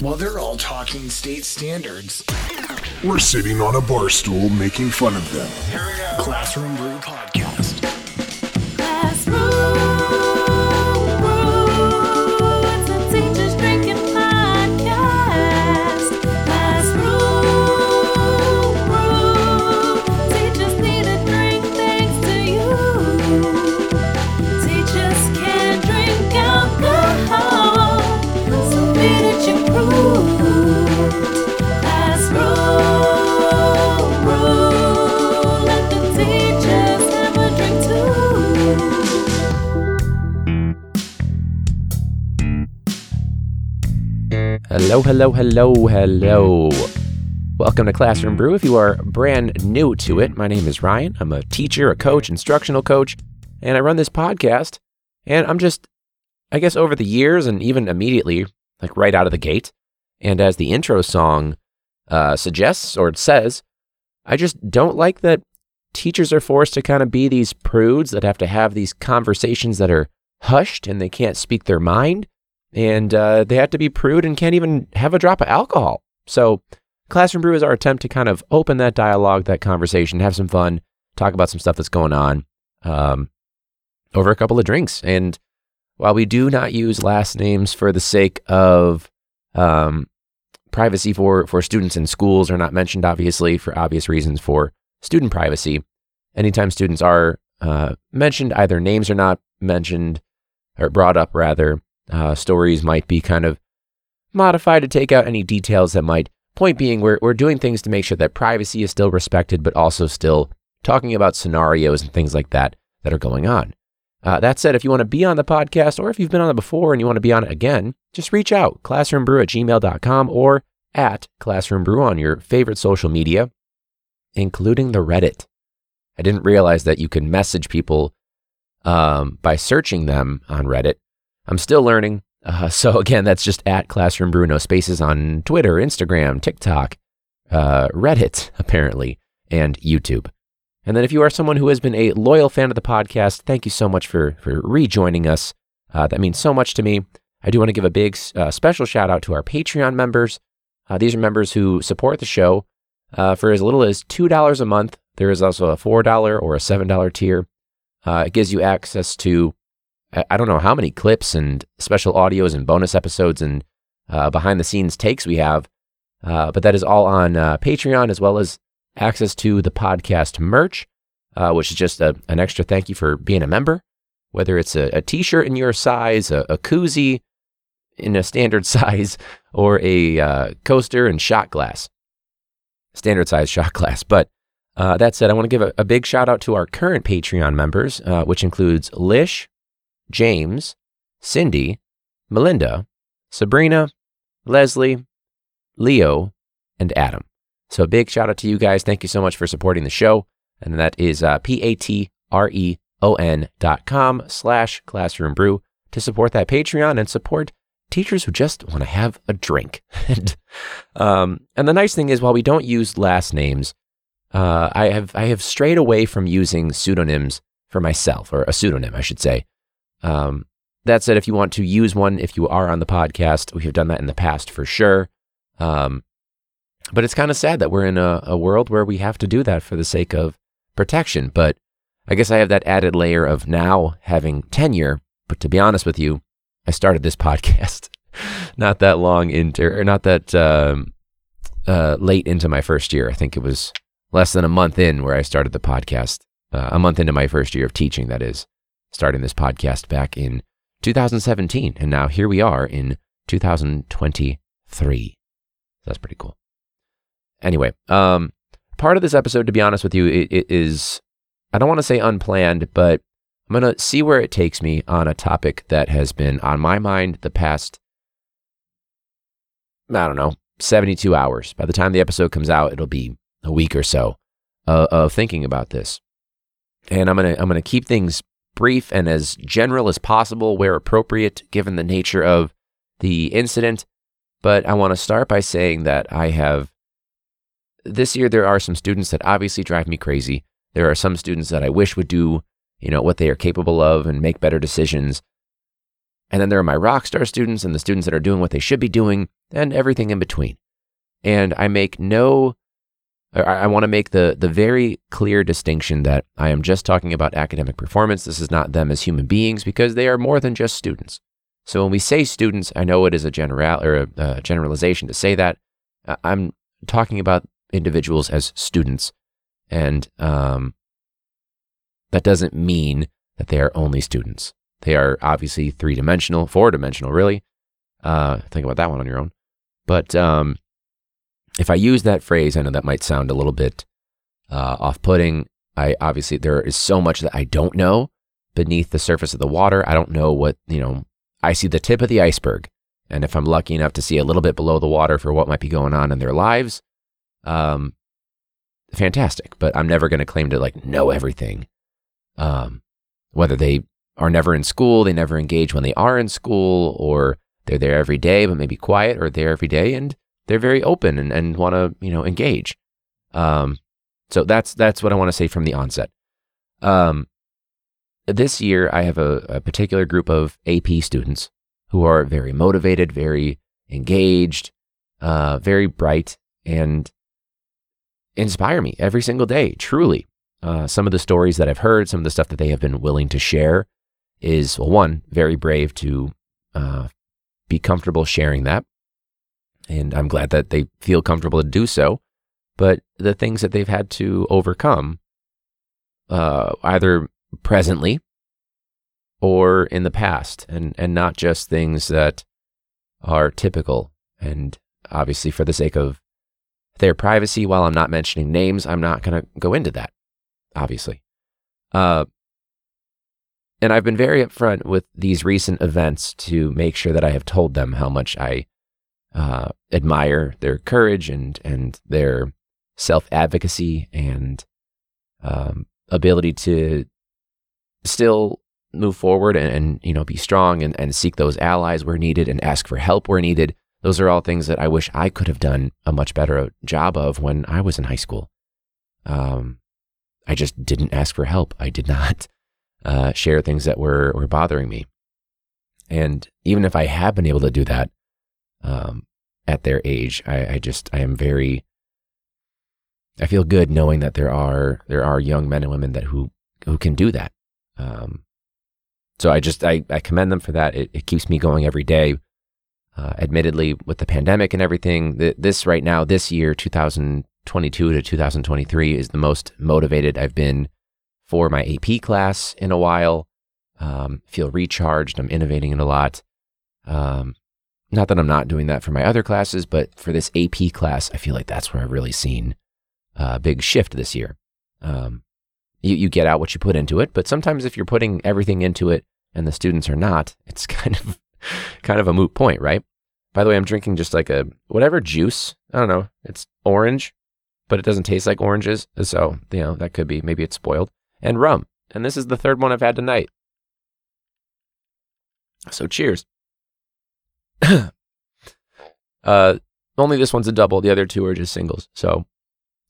While they're all talking state standards, We're sitting on a bar stool making fun of them. Classroom Brew Podcast. Hello, hello, hello, hello. Welcome to Classroom Brew. If you are brand new to it, my name is Ryan. I'm a teacher, a coach, instructional coach, and I run this podcast. And I'm just, I guess, over the years and even immediately, like right out of the gate, and as the intro song uh, suggests or it says, I just don't like that teachers are forced to kind of be these prudes that have to have these conversations that are hushed and they can't speak their mind and uh, they have to be prude and can't even have a drop of alcohol. So, Classroom Brew is our attempt to kind of open that dialogue, that conversation, have some fun, talk about some stuff that's going on um, over a couple of drinks. And while we do not use last names for the sake of um, privacy for, for students in schools, are not mentioned, obviously, for obvious reasons for student privacy. Anytime students are uh, mentioned, either names are not mentioned or brought up, rather, uh, stories might be kind of modified to take out any details that might. Point being, we're, we're doing things to make sure that privacy is still respected, but also still talking about scenarios and things like that that are going on. Uh, that said, if you want to be on the podcast or if you've been on it before and you want to be on it again, just reach out classroombrew at gmail.com or at classroombrew on your favorite social media, including the Reddit. I didn't realize that you can message people um, by searching them on Reddit. I'm still learning. Uh, so again, that's just at Classroom Brew, no spaces on Twitter, Instagram, TikTok, uh, Reddit, apparently, and YouTube. And then if you are someone who has been a loyal fan of the podcast, thank you so much for, for rejoining us. Uh, that means so much to me. I do want to give a big uh, special shout out to our Patreon members. Uh, these are members who support the show uh, for as little as $2 a month. There is also a $4 or a $7 tier. It gives you access to I don't know how many clips and special audios and bonus episodes and uh, behind the scenes takes we have, uh, but that is all on uh, Patreon as well as access to the podcast merch, uh, which is just a, an extra thank you for being a member. Whether it's a, t-shirt in your size, a, a koozie in a standard size, or a uh, coaster and shot glass, standard size shot glass. But uh, that said, I want to give a, a big shout out to our current Patreon members, which includes Lish, James, Cindy, Melinda, Sabrina, Leslie, Leo, and Adam. So a big shout out to you guys. Thank you so much for supporting the show. And that is uh, P-A-T-R-E-O-N dot com slash classroom brew to support that Patreon and support teachers who just want to have a drink. and, um, and the nice thing is while we don't use last names, uh, I have I have strayed away from using pseudonyms for myself, or a pseudonym, I should say. Um, that said, if you want to use one, if you are on the podcast, we have done that in the past for sure. Um, but it's kind of sad that we're in a, a world where we have to do that for the sake of protection. But I guess I have that added layer of now having tenure. But to be honest with you, I started this podcast not that long into, or not that um, uh, late into my first year. I think it was less than a month in where I started the podcast. Uh, a month into my first year of teaching, that is, starting this podcast back in 2017. And now here we are in 2023. That's pretty cool. Anyway, um, part of this episode, to be honest with you, it, it is, I don't want to say unplanned, but I'm going to see where it takes me on a topic that has been on my mind the past, I don't know, 72 hours. By the time the episode comes out, it'll be a week or so uh, of thinking about this. And I'm going to I'm going to keep things brief and as general as possible where appropriate given the nature of the incident. But I want to start by saying that I have this year there are some students that obviously drive me crazy. There are some students that I wish would do, you know, what they are capable of and make better decisions. And then there are my rock star students and the students that are doing what they should be doing. and everything in between. And I make no I, want to make the the very clear distinction that I am just talking about academic performance. This is not them as human beings because they are more than just students. So when we say students, I know it is a general or a, a generalization to say that. I'm talking about individuals as students, and um, that doesn't mean that they are only students. They are obviously three dimensional, four dimensional, really. Uh, think about that one on your own. But um, if I use that phrase, I know that might sound a little bit uh, off putting. I obviously, there is so much that I don't know beneath the surface of the water. I don't know what, you know, I see the tip of the iceberg. And if I'm lucky enough to see a little bit below the water for what might be going on in their lives, um, fantastic. But I'm never going to claim to like know everything. Um, whether they are never in school, they never engage when they are in school, or they're there every day but maybe quiet, or there every day and they're very open and, and want to you know engage. Um, so that's that's what I want to say from the onset. Um, this year, I have a, a particular group of AP students who are very motivated, very engaged, uh, very bright, and inspire me every single day. Truly, uh, some of the stories that I've heard, some of the stuff that they have been willing to share, is well, one very brave to uh, be comfortable sharing that, and I'm glad that they feel comfortable to do so. But the things that they've had to overcome, uh, either presently or in the past, and and not just things that are typical. And obviously, for the sake of their privacy, while I'm not mentioning names, I'm not going to go into that. Obviously, uh, and I've been very upfront with these recent events to make sure that I have told them how much I uh, admire their courage and and their self advocacy and um, ability to still move forward and, and you know be strong and, and seek those allies where needed and ask for help where needed. Those are all things that I wish I could have done a much better job of when I was in high school. Um, I just didn't ask for help. I did not uh, share things that were were bothering me. And even if I have been able to do that um, at their age, I, I just I am very. I feel good knowing that there are there are young men and women that who who can do that. Um, so I just I, I commend them for that. It, it keeps me going every day. Uh, admittedly, with the pandemic and everything, th- this right now, this year, 2022 to 2023, is the most motivated I've been for my AP class in a while. Um, feel recharged. I'm innovating it a lot. Um, not that I'm not doing that for my other classes, but for this AP class, I feel like that's where I've really seen a big shift this year. Um, you, you get out what you put into it, but sometimes if you're putting everything into it and the students are not, it's kind of kind of a moot point, right? By the way, I'm drinking just like a whatever juice. I don't know. It's orange, but it doesn't taste like oranges. So, you know, that could be maybe it's spoiled. And rum. And this is the third one I've had tonight. So cheers. uh only this one's a double. The other two are just singles. So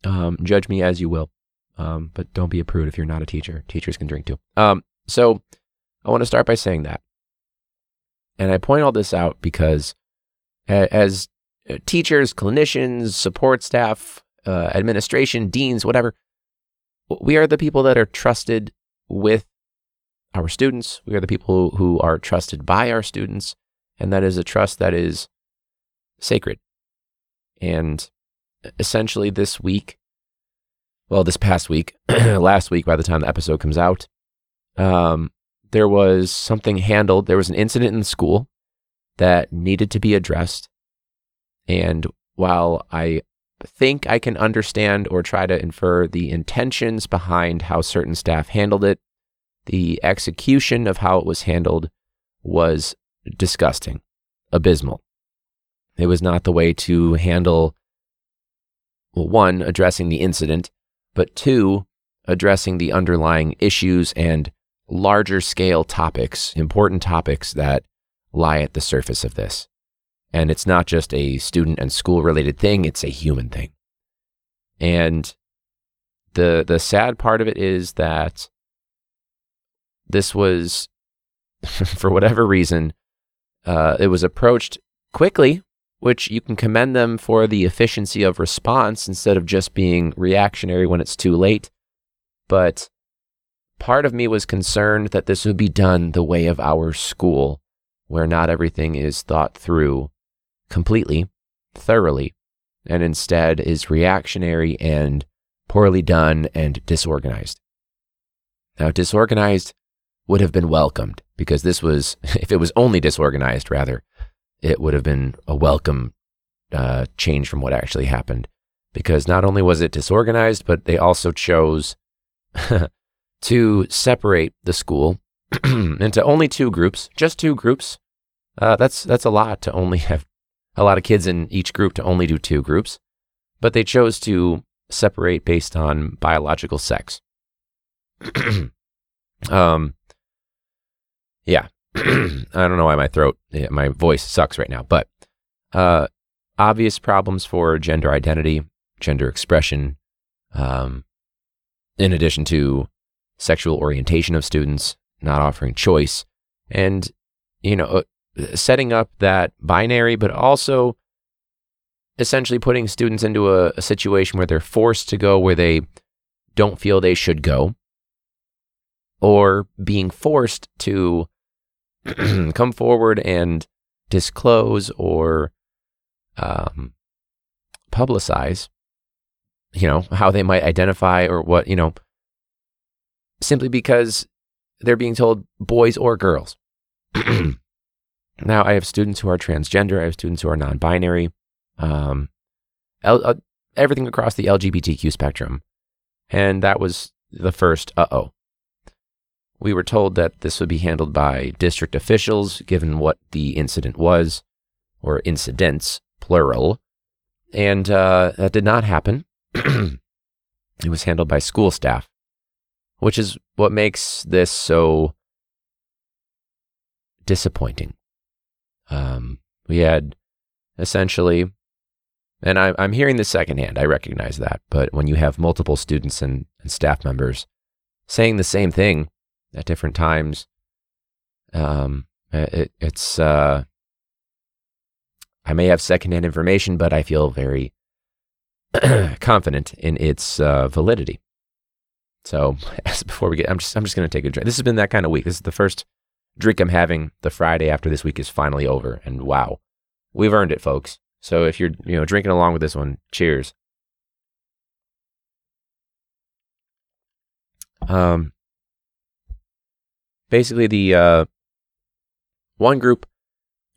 um, judge me as you will. Um, but don't be a prude if you're not a teacher. Teachers can drink too. Um, so I want to start by saying that. And I point all this out because as uh, teachers, clinicians, support staff, uh, administration, deans, whatever, we are the people that are trusted with our students. We are the people who are trusted by our students. And that is a trust that is sacred. And essentially, this week, well, this past week, last week, by the time the episode comes out, um, there was something handled. There was an incident in the school that needed to be addressed. And while I think I can understand or try to infer the intentions behind how certain staff handled it, the execution of how it was handled was disgusting, abysmal. It was not the way to handle, well, one, addressing the incident, but two, addressing the underlying issues and larger scale topics, important topics that lie at the surface of this. And it's not just a student and school related thing, it's a human thing. And the the sad part of it is that this was for whatever reason uh, it was approached quickly which you can commend them for the efficiency of response instead of just being reactionary when it's too late. But part of me was concerned that this would be done the way of our school, where not everything is thought through completely, thoroughly, and instead is reactionary and poorly done and disorganized. Now, disorganized would have been welcomed because this was, if it was only disorganized, rather, it would have been a welcome uh, change from what actually happened. Because not only was it disorganized, but they also chose to separate the school into only two groups, just two groups. Uh, that's that's a lot to only have a lot of kids in each group to only do two groups, but they chose to separate based on biological sex. um, yeah, I don't know why my throat, my voice sucks right now, but uh, obvious problems for gender identity, gender expression, um, in addition to sexual orientation of students, not offering choice, and you know, uh, setting up that binary, but also essentially putting students into a, a situation where they're forced to go where they don't feel they should go, or being forced to come forward and disclose or um, publicize, you know, how they might identify or what, you know, simply because they're being told boys or girls. now, I have students who are transgender, I have students who are non binary, um, L- uh, everything across the LGBTQ spectrum. And that was the first uh oh. We were told that this would be handled by district officials, given what the incident was, or incidents, plural. And uh, that did not happen. it was handled by school staff, which is what makes this so disappointing. Um, we had essentially, and I, I'm hearing this secondhand, I recognize that, but when you have multiple students and, and staff members saying the same thing at different times, um, it, it's, uh, I may have secondhand information, but I feel very confident in its uh, validity. So, as before we get, I'm just I'm just gonna take a drink. This has been that kind of week. This is the first drink I'm having the Friday after this week is finally over, and wow, we've earned it, folks. So if you're you know drinking along with this one, cheers. Um, basically the uh, one group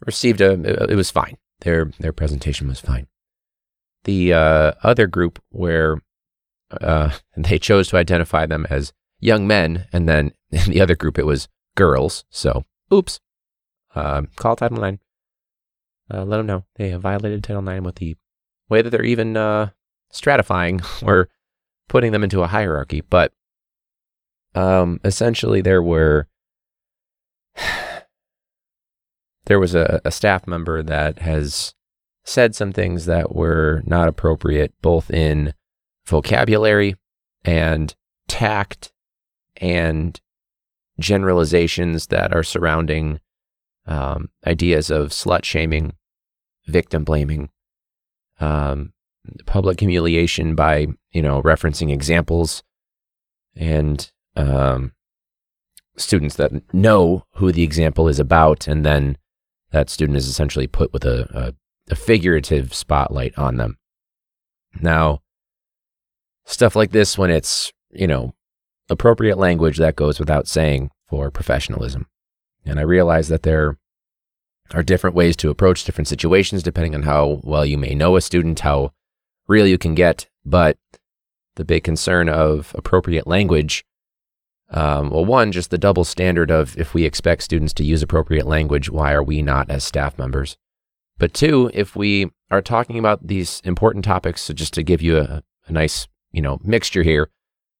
received a it was fine their their presentation was fine. The uh, other group where uh, they chose to identify them as young men, and then in the other group it was girls. So, oops. Uh, call Title IX. Uh, let them know they have violated Title IX with the way that they're even uh, stratifying or putting them into a hierarchy. But um, essentially, there were there was a, a staff member that has said some things that were not appropriate, both in vocabulary and tact and generalizations that are surrounding um, ideas of slut shaming, victim blaming, um, public humiliation by you know referencing examples and um, students that know who the example is about, and then that student is essentially put with a, a, a figurative spotlight on them. Now, stuff like this, when it's, you know, appropriate language, that goes without saying for professionalism. And I realize that there are different ways to approach different situations depending on how well you may know a student, how real you can get. But the big concern of appropriate language um, well, one, just the double standard of if we expect students to use appropriate language, why are we not as staff members? But two, if we are talking about these important topics, so just to give you a, a nice, you know, mixture here,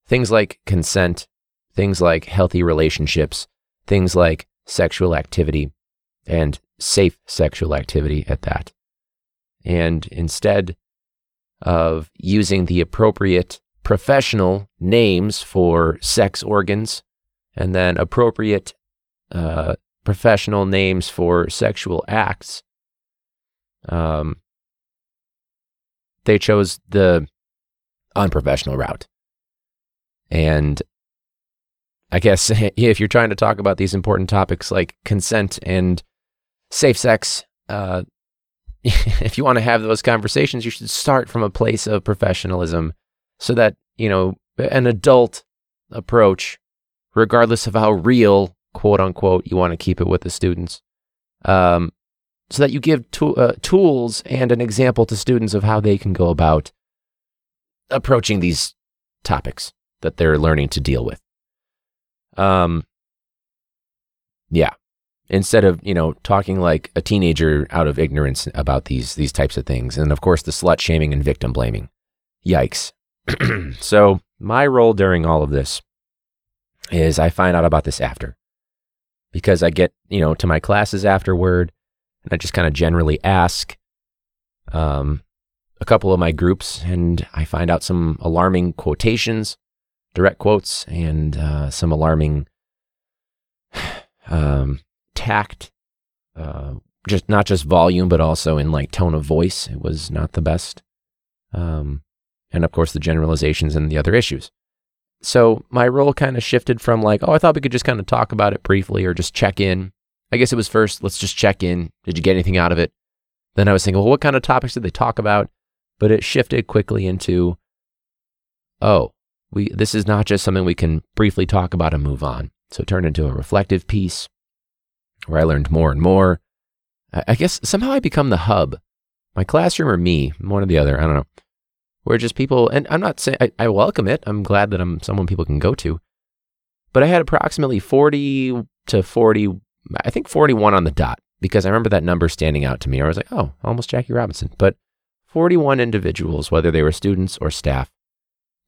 things like consent, things like healthy relationships, things like sexual activity and safe sexual activity at that. And instead of using the appropriate professional names for sex organs and then appropriate uh, professional names for sexual acts, Um, they chose the unprofessional route. And I guess if you're trying to talk about these important topics like consent and safe sex, uh, if you want to have those conversations, you should start from a place of professionalism so that, you know, an adult approach, regardless of how real, quote unquote, you want to keep it with the students, um, so that you give to, uh, tools and an example to students of how they can go about approaching these topics that they're learning to deal with. Um, yeah. Instead of you know talking like a teenager out of ignorance about these these types of things, and of course the slut shaming and victim blaming. Yikes. so my role during all of this is I find out about this after because I get you know to my classes afterward, and I just kind of generally ask um, a couple of my groups, and I find out some alarming quotations direct quotes and uh, some alarming um, tact, uh, just not just volume, but also in like tone of voice. It was not the best. Um, and of course, the generalizations and the other issues. So my role kind of shifted from like, oh, I thought we could just kind of talk about it briefly or just check in. I guess it was first, let's just check in. Did you get anything out of it? Then I was thinking, well, what kind of topics did they talk about? But it shifted quickly into, oh, we this is not just something we can briefly talk about and move on. So it turned into a reflective piece where I learned more and more. I, I guess somehow I become the hub. My classroom or me, one or the other, I don't know. Where just people, and I'm not saying I, I welcome it. I'm glad that I'm someone people can go to. But I had approximately 40 to 40, I think 41 on the dot because I remember that number standing out to me. I was like, oh, almost Jackie Robinson. But 41 individuals, whether they were students or staff,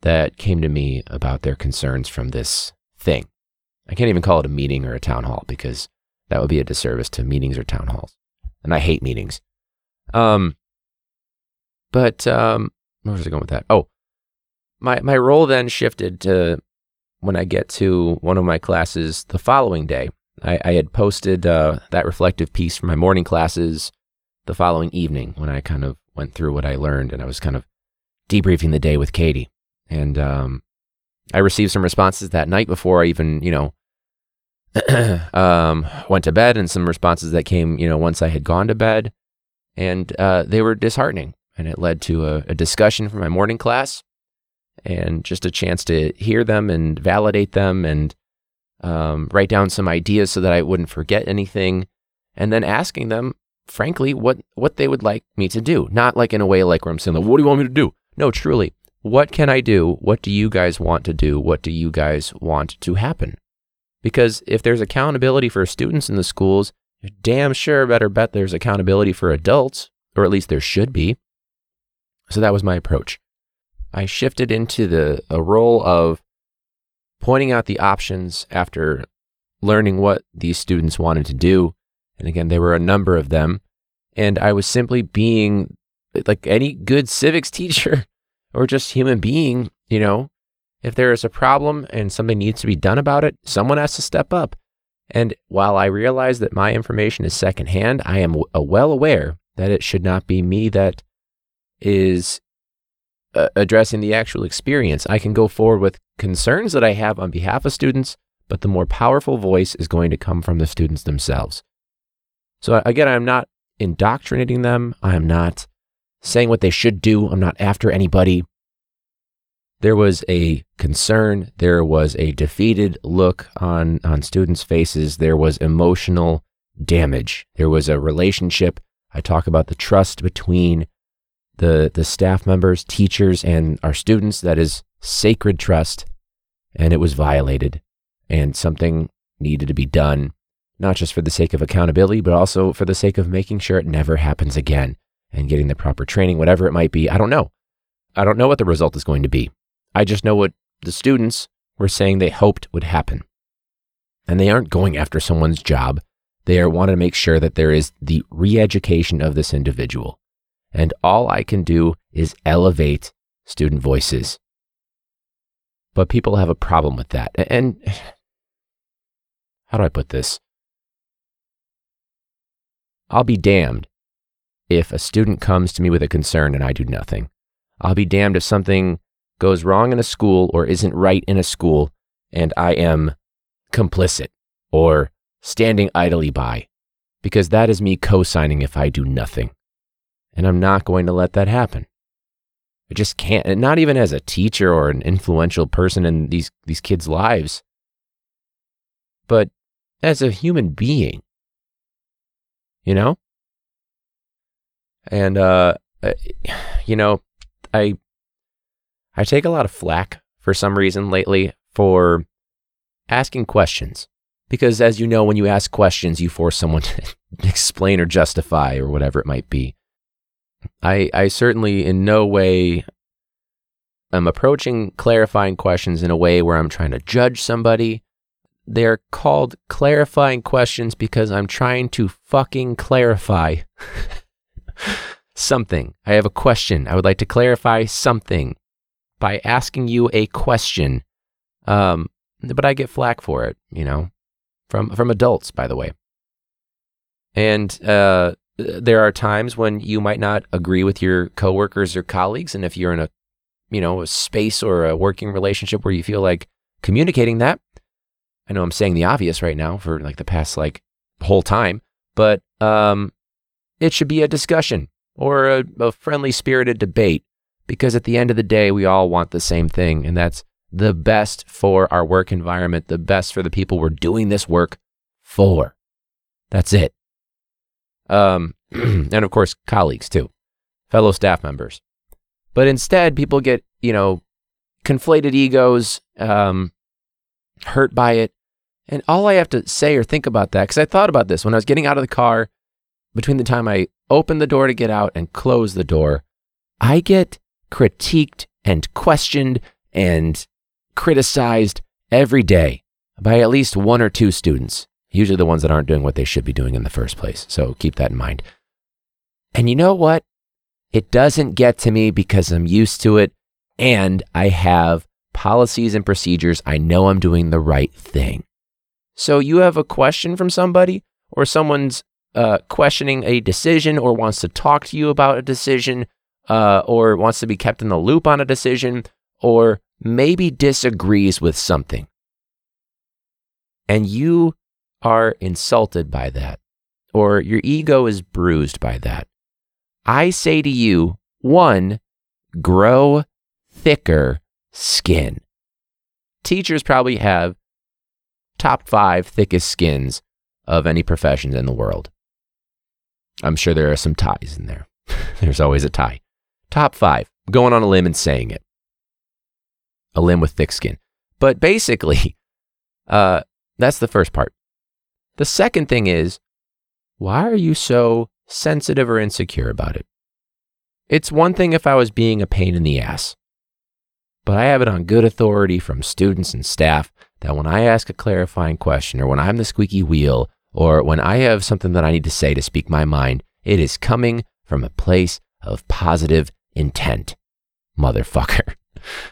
that came to me about their concerns from this thing. I can't even call it a meeting or a town hall because that would be a disservice to meetings or town halls. And I hate meetings. Um, but um, where was I going with that? Oh, my my role then shifted to when I get to one of my classes the following day. I, I had posted uh, that reflective piece for my morning classes the following evening when I kind of went through what I learned and I was kind of debriefing the day with Katie. And um, I received some responses that night before I even, you know, um, went to bed, and some responses that came, you know, once I had gone to bed, and uh, they were disheartening. And it led to a, a discussion for my morning class, and just a chance to hear them and validate them, and um, write down some ideas so that I wouldn't forget anything, and then asking them, frankly, what what they would like me to do. Not like in a way like where I'm saying, "What do you want me to do?" No, truly, what can I do? What do you guys want to do? What do you guys want to happen? Because if there's accountability for students in the schools, damn sure better bet there's accountability for adults, or at least there should be. So that was my approach. I shifted into the a role of pointing out the options after learning what these students wanted to do. And again, there were a number of them. And I was simply being like any good civics teacher or just human being, you know, if there is a problem and something needs to be done about it, someone has to step up. And while I realize that my information is secondhand, I am w- uh, well aware that it should not be me that is uh, addressing the actual experience. I can go forward with concerns that I have on behalf of students, but the more powerful voice is going to come from the students themselves. So again, I'm not indoctrinating them. I am not saying what they should do. I'm not after anybody. There was a concern. There was a defeated look on, on students' faces. There was emotional damage. There was a relationship. I talk about the trust between the, the staff members, teachers, and our students. That is sacred trust. And it was violated. And something needed to be done, not just for the sake of accountability, but also for the sake of making sure it never happens again and getting the proper training, whatever it might be. I don't know. I don't know what the result is going to be. I just know what the students were saying they hoped would happen. And they aren't going after someone's job. They are want to make sure that there is the re-education of this individual. And all I can do is elevate student voices. But people have a problem with that. And how do I put this? I'll be damned if a student comes to me with a concern and I do nothing. I'll be damned if something goes wrong in a school or isn't right in a school and I am complicit or standing idly by because that is me co signing if I do nothing. And I'm not going to let that happen. I just can't. And not even as a teacher or an influential person in these, these kids' lives, but as a human being. You know? And, uh, you know, I, I take a lot of flack for some reason lately for asking questions. Because as you know, when you ask questions, you force someone to explain or justify or whatever it might be. I, I certainly in no way am approaching clarifying questions in a way where I'm trying to judge somebody. They're called clarifying questions because I'm trying to fucking clarify something. I have a question. I would like to clarify something by asking you a question. Um, but I get flack for it, you know, from from adults, by the way. And uh, there are times when you might not agree with your coworkers or colleagues, and if you're in a, you know, a space or a working relationship where you feel like communicating that, I know I'm saying the obvious right now for like the past like whole time, but um, it should be a discussion or a, a friendly spirited debate because at the end of the day, we all want the same thing, and that's the best for our work environment, the best for the people we're doing this work for. That's it. Um, and of course, colleagues too, fellow staff members. But instead, people get, you know, conflated egos, um, hurt by it. And all I have to say or think about that, because I thought about this when I was getting out of the car, between the time I opened the door to get out and close the door, I get critiqued and questioned and criticized every day by at least one or two students, usually the ones that aren't doing what they should be doing in the first place. So keep that in mind. And you know what? It doesn't get to me because I'm used to it and I have policies and procedures. I know I'm doing the right thing. So you have a question from somebody or someone's uh, questioning a decision or wants to talk to you about a decision uh, or wants to be kept in the loop on a decision or maybe disagrees with something. And you are insulted by that, or your ego is bruised by that. I say to you, one, grow thicker skin. Teachers probably have top five thickest skins of any profession in the world. I'm sure there are some ties in there. There's always a tie. Top five, going on a limb and saying it. A limb with thick skin. But basically, uh, that's the first part. The second thing is, why are you so sensitive or insecure about it? It's one thing if I was being a pain in the ass, but I have it on good authority from students and staff that when I ask a clarifying question or when I'm the squeaky wheel or when I have something that I need to say to speak my mind, it is coming from a place of positive intent, motherfucker.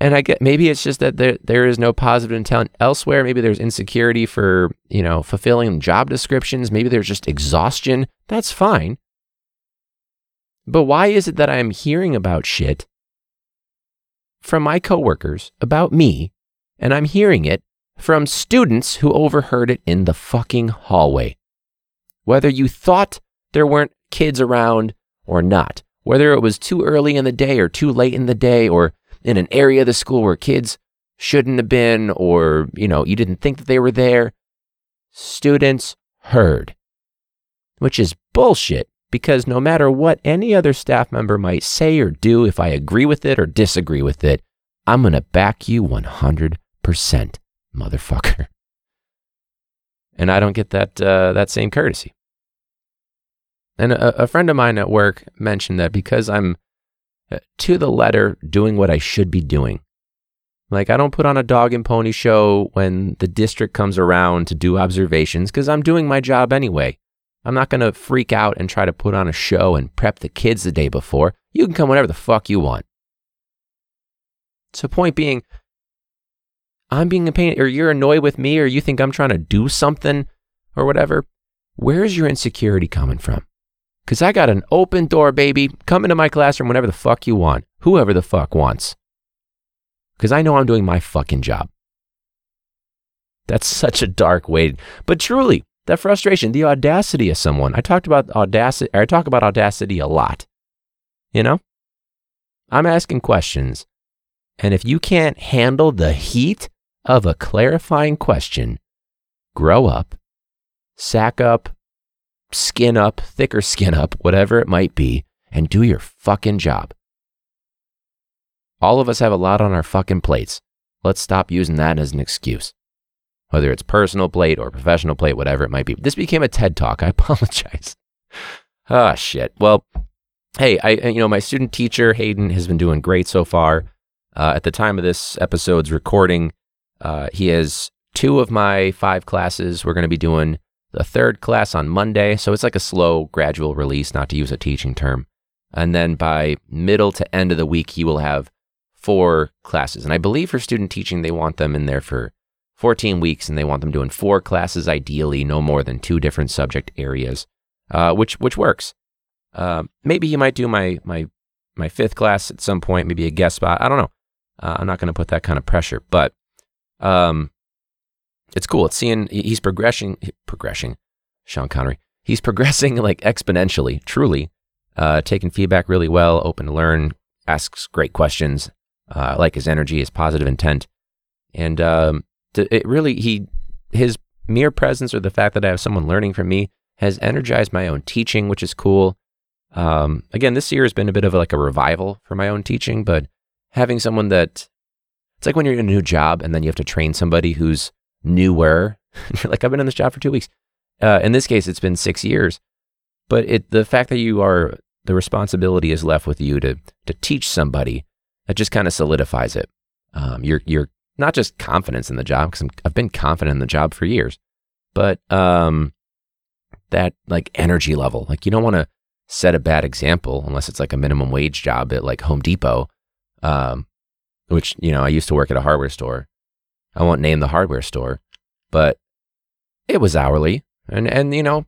And I get maybe it's just that there there is no positive intent elsewhere. Maybe there's insecurity for, you know, fulfilling job descriptions. Maybe there's just exhaustion. That's fine. But why is it that I'm hearing about shit from my coworkers about me and I'm hearing it from students who overheard it in the fucking hallway? Whether you thought there weren't kids around or not, whether it was too early in the day or too late in the day or in an area of the school where kids shouldn't have been or, you know, you didn't think that they were there, students heard. Which is bullshit because no matter what any other staff member might say or do, if I agree with it or disagree with it, I'm going to back you 100%, motherfucker. And I don't get that, uh, that same courtesy. And a, a friend of mine at work mentioned that because I'm Uh, to the letter doing what I should be doing. Like, I don't put on a dog and pony show when the district comes around to do observations because I'm doing my job anyway. I'm not going to freak out and try to put on a show and prep the kids the day before. You can come whenever the fuck you want. So, point being, I'm being a pain, or you're annoyed with me, or you think I'm trying to do something or whatever. Where's your insecurity coming from? Because I got an open door, baby. Come into my classroom whenever the fuck you want, whoever the fuck wants. Because I know I'm doing my fucking job. That's such a dark way. But truly, that frustration, the audacity of someone. I talked about audacity, I talk about audacity a lot. You know? I'm asking questions. And if you can't handle the heat of a clarifying question, grow up, sack up, skin up, thicker skin up, whatever it might be, and do your fucking job. All of us have a lot on our fucking plates. Let's stop using that as an excuse. Whether it's personal plate or professional plate, whatever it might be. This became a TED talk. I apologize. Ah, shit. Well, hey, I you know my student teacher Hayden has been doing great so far. Uh, at the time of this episode's recording, uh, he has two of my five classes. We're going to be doing the third class on Monday, so it's like a slow, gradual release, not to use a teaching term. And then by middle to end of the week, he will have four classes. And I believe for student teaching, they want them in there for 14 weeks, and they want them doing four classes, ideally, no more than two different subject areas, uh, which which works. Uh, maybe he might do my my my fifth class at some point, maybe a guest spot. I don't know. Uh, I'm not going to put that kind of pressure, but um, it's cool. It's seeing he's progressing, progressing. Sean Connery, he's progressing like exponentially, truly, uh, taking feedback really well, open to learn, asks great questions. Uh, like his energy, his positive intent, and um, it really he his mere presence or the fact that I have someone learning from me has energized my own teaching, which is cool. Um, again, this year has been a bit of like a revival for my own teaching, but having someone that it's like when you're in a new job and then you have to train somebody who's newer. you're like, I've been in this job for two weeks. Uh, in this case, it's been six years. But it, the fact that you are, the responsibility is left with you to, to teach somebody, that just kind of solidifies it. Um, you're, you're not just confidence in the job, because I've been confident in the job for years, but um, that like energy level. Like you don't want to set a bad example unless it's like a minimum wage job at like Home Depot, um, which, you know, I used to work at a hardware store. I won't name the hardware store, but it was hourly. And, and, you know,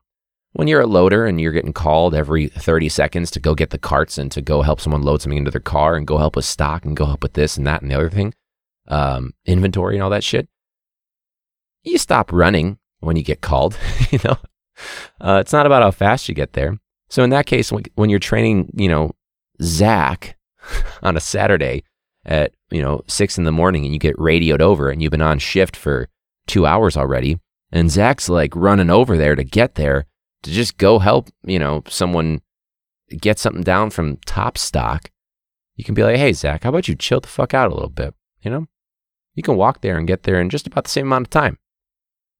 when you're a loader and you're getting called every 30 seconds to go get the carts and to go help someone load something into their car and go help with stock and go help with this and that and the other thing, um, inventory and all that shit, you stop running when you get called, you know? Uh, it's not about how fast you get there. So in that case, when, when you're training, you know, Zach on a Saturday at, you know, six in the morning and you get radioed over and you've been on shift for two hours already, and Zach's like running over there to get there to just go help, you know, someone get something down from top stock, you can be like, hey, Zach, how about you chill the fuck out a little bit? You know, you can walk there and get there in just about the same amount of time.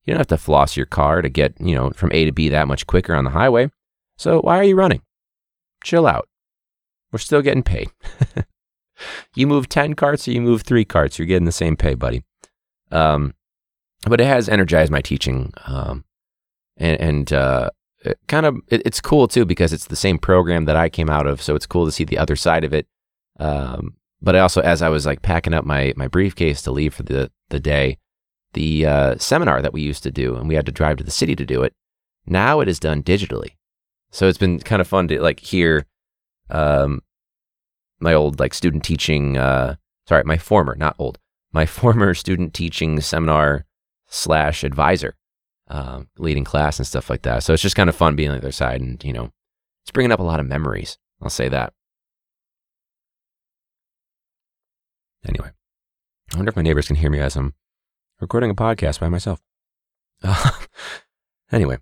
You don't have to floss your car to get, you know, from A to B that much quicker on the highway. So why are you running? Chill out. We're still getting paid. you move 10 carts or you move three carts, you're getting the same pay, buddy. Um, but it has energized my teaching. Um, and, and uh, it kind of, it, it's cool too because it's the same program that I came out of. So it's cool to see the other side of it. Um, but I also, as I was like packing up my, my briefcase to leave for the, the day, the uh, seminar that we used to do, and we had to drive to the city to do it. Now it is done digitally. So it's been kind of fun to like hear um, my old like student teaching, uh, sorry, my former, not old, my former student teaching seminar slash advisor, um, leading class and stuff like that. So it's just kind of fun being on the other side, and you know, it's bringing up a lot of memories. I'll say that. Anyway, I wonder if my neighbors can hear me as I'm recording a podcast by myself. anyway,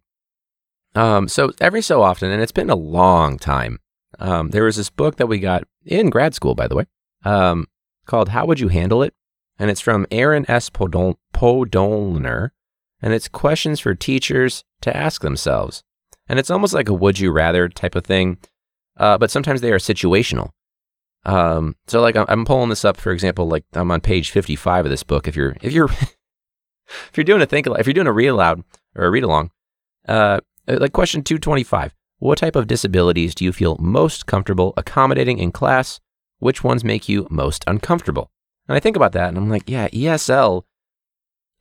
um, so every so often, and it's been a long time, um, there was this book that we got in grad school, by the way, um, called How Would You Handle It? And it's from Aaron S. Podol- Podolner, and it's questions for teachers to ask themselves. And it's almost like a would you rather type of thing, uh, but sometimes they are situational. Um, so like I'm, pulling this up, for example, like I'm on page 55 of this book. If you're if you're if you're doing a think if you're doing a read aloud or a read along, uh, like question 225, what type of disabilities do you feel most comfortable accommodating in class? Which ones make you most uncomfortable? And I think about that and I'm like, yeah, ESL,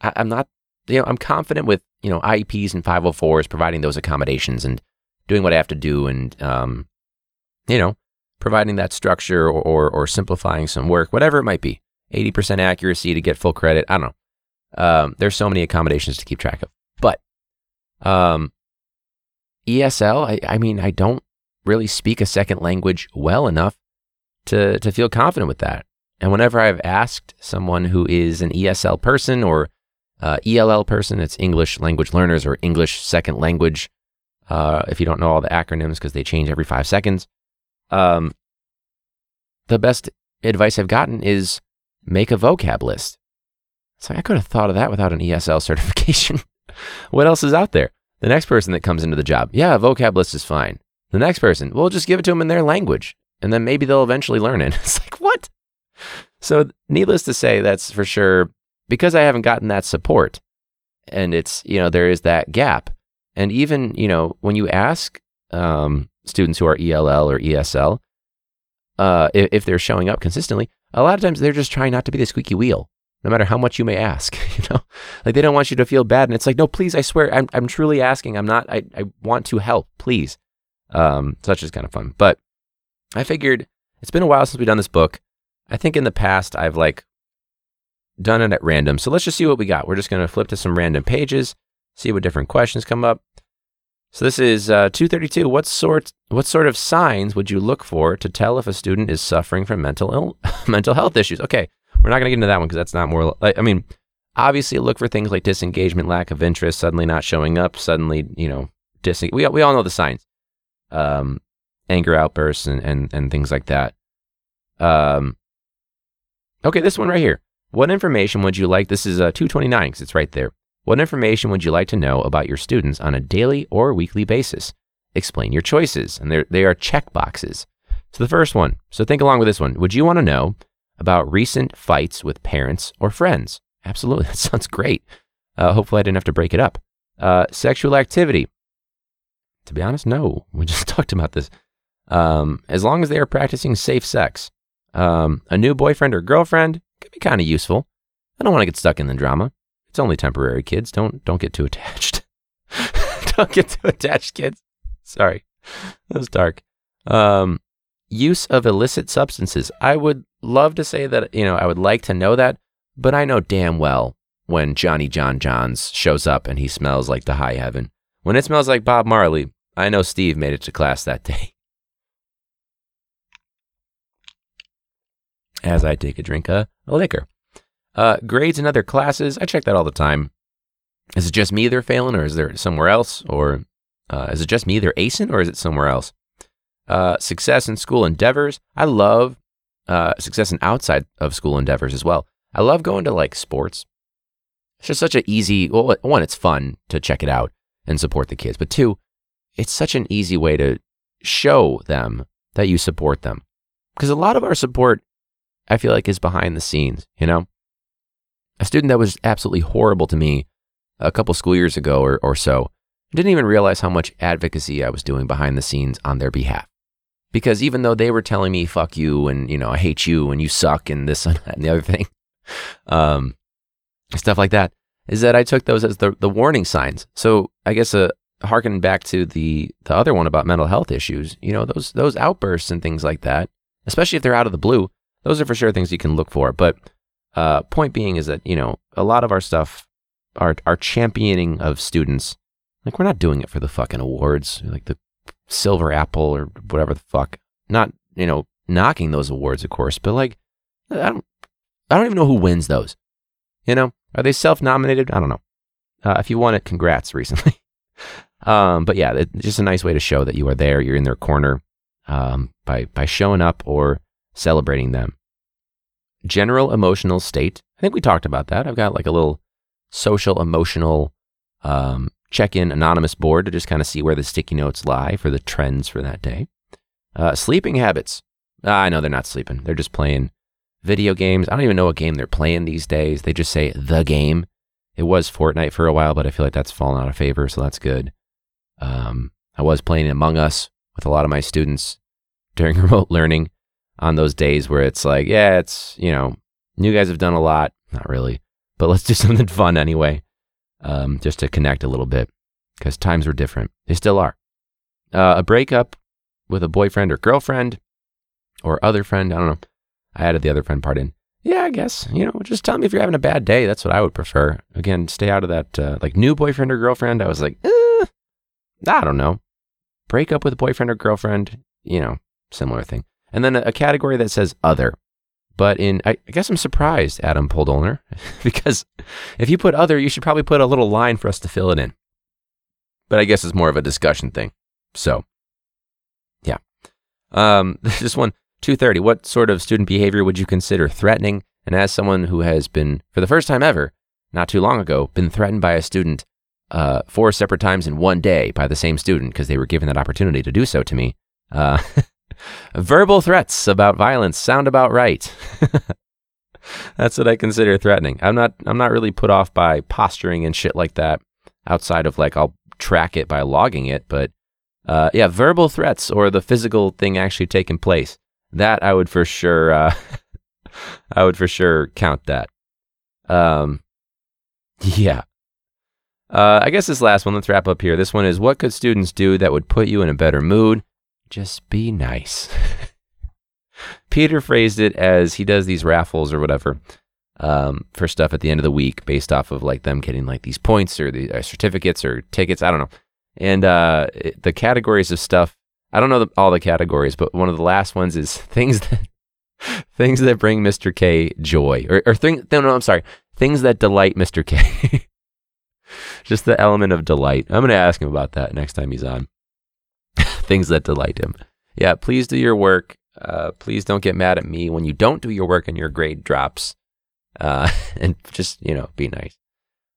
I, I'm not, you know, I'm confident with, you know, IEPs and 504s providing those accommodations and doing what I have to do and, um, you know, providing that structure or, or, or simplifying some work, whatever it might be. 80% accuracy to get full credit. I don't know. Um, there's so many accommodations to keep track of. But um, ESL, I, I mean, I don't really speak a second language well enough to, to feel confident with that. And whenever I've asked someone who is an ESL person or uh, ELL person, it's English language learners or English second language, uh, if you don't know all the acronyms because they change every five seconds, um, the best advice I've gotten is make a vocab list. It's like I could have thought of that without an ESL certification. what else is out there? The next person that comes into the job, yeah, a vocab list is fine. The next person, we'll just give it to them in their language, and then maybe they'll eventually learn it. It's like what? So, needless to say, that's for sure because I haven't gotten that support, and it's you know there is that gap. And even you know when you ask um, students who are ELL or ESL, uh, if, if they're showing up consistently, a lot of times they're just trying not to be the squeaky wheel, no matter how much you may ask. You know, like they don't want you to feel bad, and it's like, no, please, I swear, I'm I'm truly asking. I'm not. I I want to help, please. Um, so that's just kind of fun. But I figured it's been a while since we've done this book. I think in the past I've like done it at random. So let's just see what we got. We're just going to flip to some random pages, see what different questions come up. So this is uh, 232. What sort what sort of signs would you look for to tell if a student is suffering from mental Ill- mental health issues? Okay, we're not going to get into that one because that's not more. Like, I mean, obviously look for things like disengagement, lack of interest, suddenly not showing up, suddenly you know dis. We we all know the signs, um, anger outbursts and and and things like that. Um, okay, this one right here. What information would you like? This is uh, 229 because it's right there. What information would you like to know about your students on a daily or weekly basis? Explain your choices, and they are check boxes. So the first one, so think along with this one. Would you want to know about recent fights with parents or friends? Absolutely, that sounds great. Uh, hopefully, I didn't have to break it up. Uh, sexual activity. To be honest, no. We just talked about this. Um, as long as they are practicing safe sex. Um, a new boyfriend or girlfriend could be kind of useful. I don't want to get stuck in the drama. It's only temporary, kids. Don't don't get too attached. don't get too attached, kids. Sorry, that was dark. Um, use of illicit substances. I would love to say that you know I would like to know that, but I know damn well when Johnny John Johns shows up and he smells like the high heaven. When it smells like Bob Marley, I know Steve made it to class that day. As I take a drink of liquor. Uh, grades in other classes, I check that all the time. Is it just me they're failing, or is there somewhere else? Or uh, is it just me they're acing, or is it somewhere else? Uh, success in school endeavors. I love uh, success in outside of school endeavors as well. I love going to like sports. It's just such an easy, well, one, it's fun to check it out and support the kids. But two, it's such an easy way to show them that you support them. Because a lot of our support, I feel like, is behind the scenes, you know? a student that was absolutely horrible to me a couple school years ago or, or so didn't even realize how much advocacy I was doing behind the scenes on their behalf. Because even though they were telling me, fuck you, and, you know, I hate you, and you suck, and this and that and the other thing, um, stuff like that, is that I took those as the, the warning signs. So I guess, uh, harkening back to the, the other one about mental health issues, you know, those, those outbursts and things like that, especially if they're out of the blue, those are for sure things you can look for. But uh, point being is that you know a lot of our stuff, our our championing of students, like we're not doing it for the fucking awards, like the silver apple or whatever the fuck. Not you know knocking those awards, of course, but like I don't I don't even know who wins those. You know, are they self-nominated? I don't know. Uh, if you won it, congrats recently. um, but yeah, it's just a nice way to show that you are there. You're in their corner um, by by showing up or celebrating them general emotional state. I think we talked about that. I've got like a little social emotional um, check in anonymous board to just kind of see where the sticky notes lie for the trends for that day. Uh, sleeping habits. Ah, I know they're not sleeping. They're just playing video games. I don't even know what game they're playing these days. They just say the game. It was Fortnite for a while, but I feel like that's fallen out of favor, so that's good. Um, I was playing Among Us with a lot of my students during remote learning on those days where it's like, yeah, it's, you know, you guys have done a lot. Not really, but let's do something fun anyway, um, just to connect a little bit because times were different. They still are. uh, a breakup with a boyfriend or girlfriend or other friend. I don't know. I added the other friend part in. Yeah, I guess. You know, just tell me if you're having a bad day. That's what I would prefer. Again, stay out of that uh, like new boyfriend or girlfriend. I was like, eh, I don't know. Break up with a boyfriend or girlfriend, you know, similar thing. And then a, a category that says other. But in, I, I guess I'm surprised, Adam Poldolner, because if you put other, you should probably put a little line for us to fill it in. But I guess it's more of a discussion thing. So, yeah. Um, this one, 230. What sort of student behavior would you consider threatening? And as someone who has been, for the first time ever, not too long ago, been threatened by a student uh, four separate times in one day by the same student because they were given that opportunity to do so to me. Uh, verbal threats about violence sound about right. That's what I consider threatening. I'm not. I'm not really put off by posturing and shit like that. Outside of like, I'll track it by logging it, but uh, yeah, verbal threats or the physical thing actually taking place. That I would for sure. Uh, I would for sure count that. Um, yeah. Uh, I guess this last one, let's wrap up here. This one is what could students do that would put you in a better mood? Just be nice. Peter phrased it as he does these raffles or whatever um, for stuff at the end of the week based off of like them getting like these points or the uh, certificates or tickets. I don't know. And uh, it- the categories of stuff, I don't know the, all the categories, but one of the last ones is things that things that bring Mr. K joy or, or thing, no, no, I'm sorry. Things that delight Mr. K. Just the element of delight. I'm going to ask him about that next time he's on. Things that delight him. Yeah, please do your work. Uh, please don't get mad at me when you don't do your work and your grade drops. Uh, and just you know, be nice.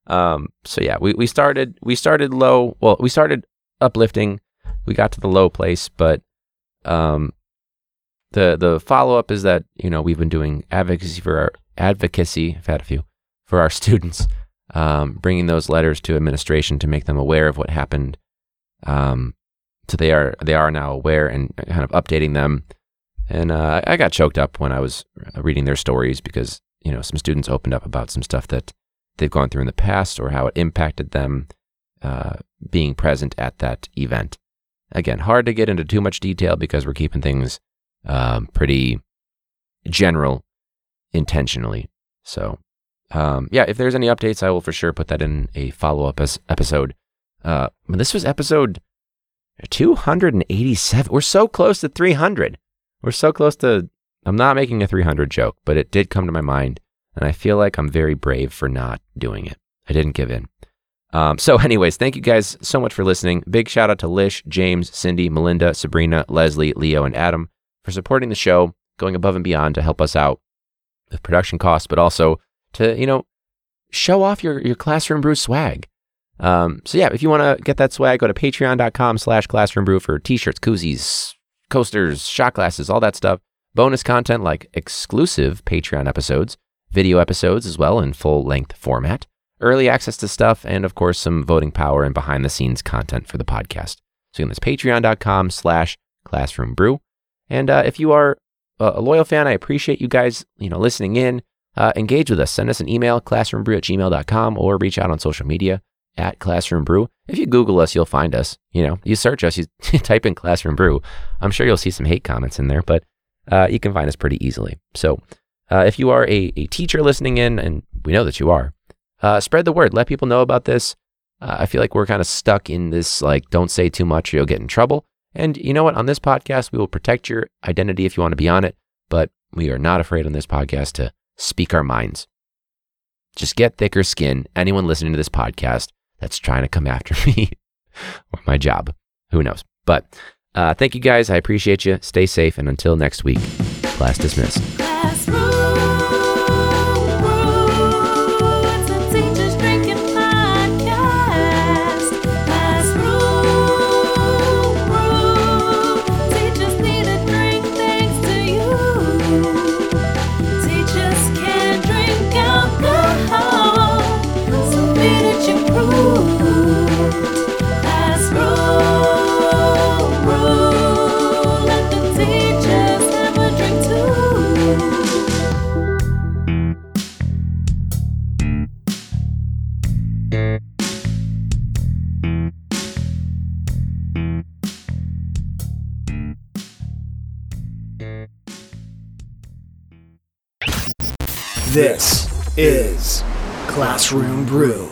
Um, so yeah, we, we started we started low. Well, we started uplifting. We got to the low place, but um, the the follow up is that you know we've been doing advocacy for our advocacy. I've had a few for our students, um, bringing those letters to administration to make them aware of what happened. Um, so they are they are now aware and kind of updating them. And uh, I got choked up when I was reading their stories because you know some students opened up about some stuff that they've gone through in the past or how it impacted them uh, being present at that event. Again, hard to get into too much detail because we're keeping things um, pretty general intentionally. So, um, yeah, if there's any updates, I will for sure put that in a follow up episode. Uh, this was episode 287. We're so close to 300. We're so close to. I'm not making a 300 joke, but it did come to my mind, and I feel like I'm very brave for not doing it. I didn't give in. Um, so, anyways, thank you guys so much for listening. Big shout out to Lish, James, Cindy, Melinda, Sabrina, Leslie, Leo, and Adam for supporting the show, going above and beyond to help us out with production costs, but also to, you know, show off your, your classroom brew swag. Um, so yeah, if you want to get that swag, go to patreon.com slash classroom brew for t-shirts, koozies, coasters, shot glasses, all that stuff. Bonus content like exclusive Patreon episodes, video episodes as well in full length format, early access to stuff, and of course some voting power and behind the scenes content for the podcast. So again, that's patreon.com slash classroom brew. And uh, if you are a loyal fan, I appreciate you guys, you know, listening in. Uh, engage with us. Send us an email, classroombrew at gmail.com, or reach out on social media at Classroom Brew. If you Google us, you'll find us. You know, you search us, you type in Classroom Brew. I'm sure you'll see some hate comments in there, but uh, you can find us pretty easily. So uh, if you are a, a teacher listening in, and we know that you are, uh, spread the word. Let people know about this. Uh, I feel like we're kind of stuck in this, like, don't say too much or you'll get in trouble. And you know what? On this podcast, we will protect your identity if you want to be on it, but we are not afraid on this podcast to speak our minds. Just get thicker skin. Anyone listening to this podcast that's trying to come after me or my job, who knows? But uh, thank you guys. I appreciate you. Stay safe. And until next week, class dismissed. This is Classroom Brew.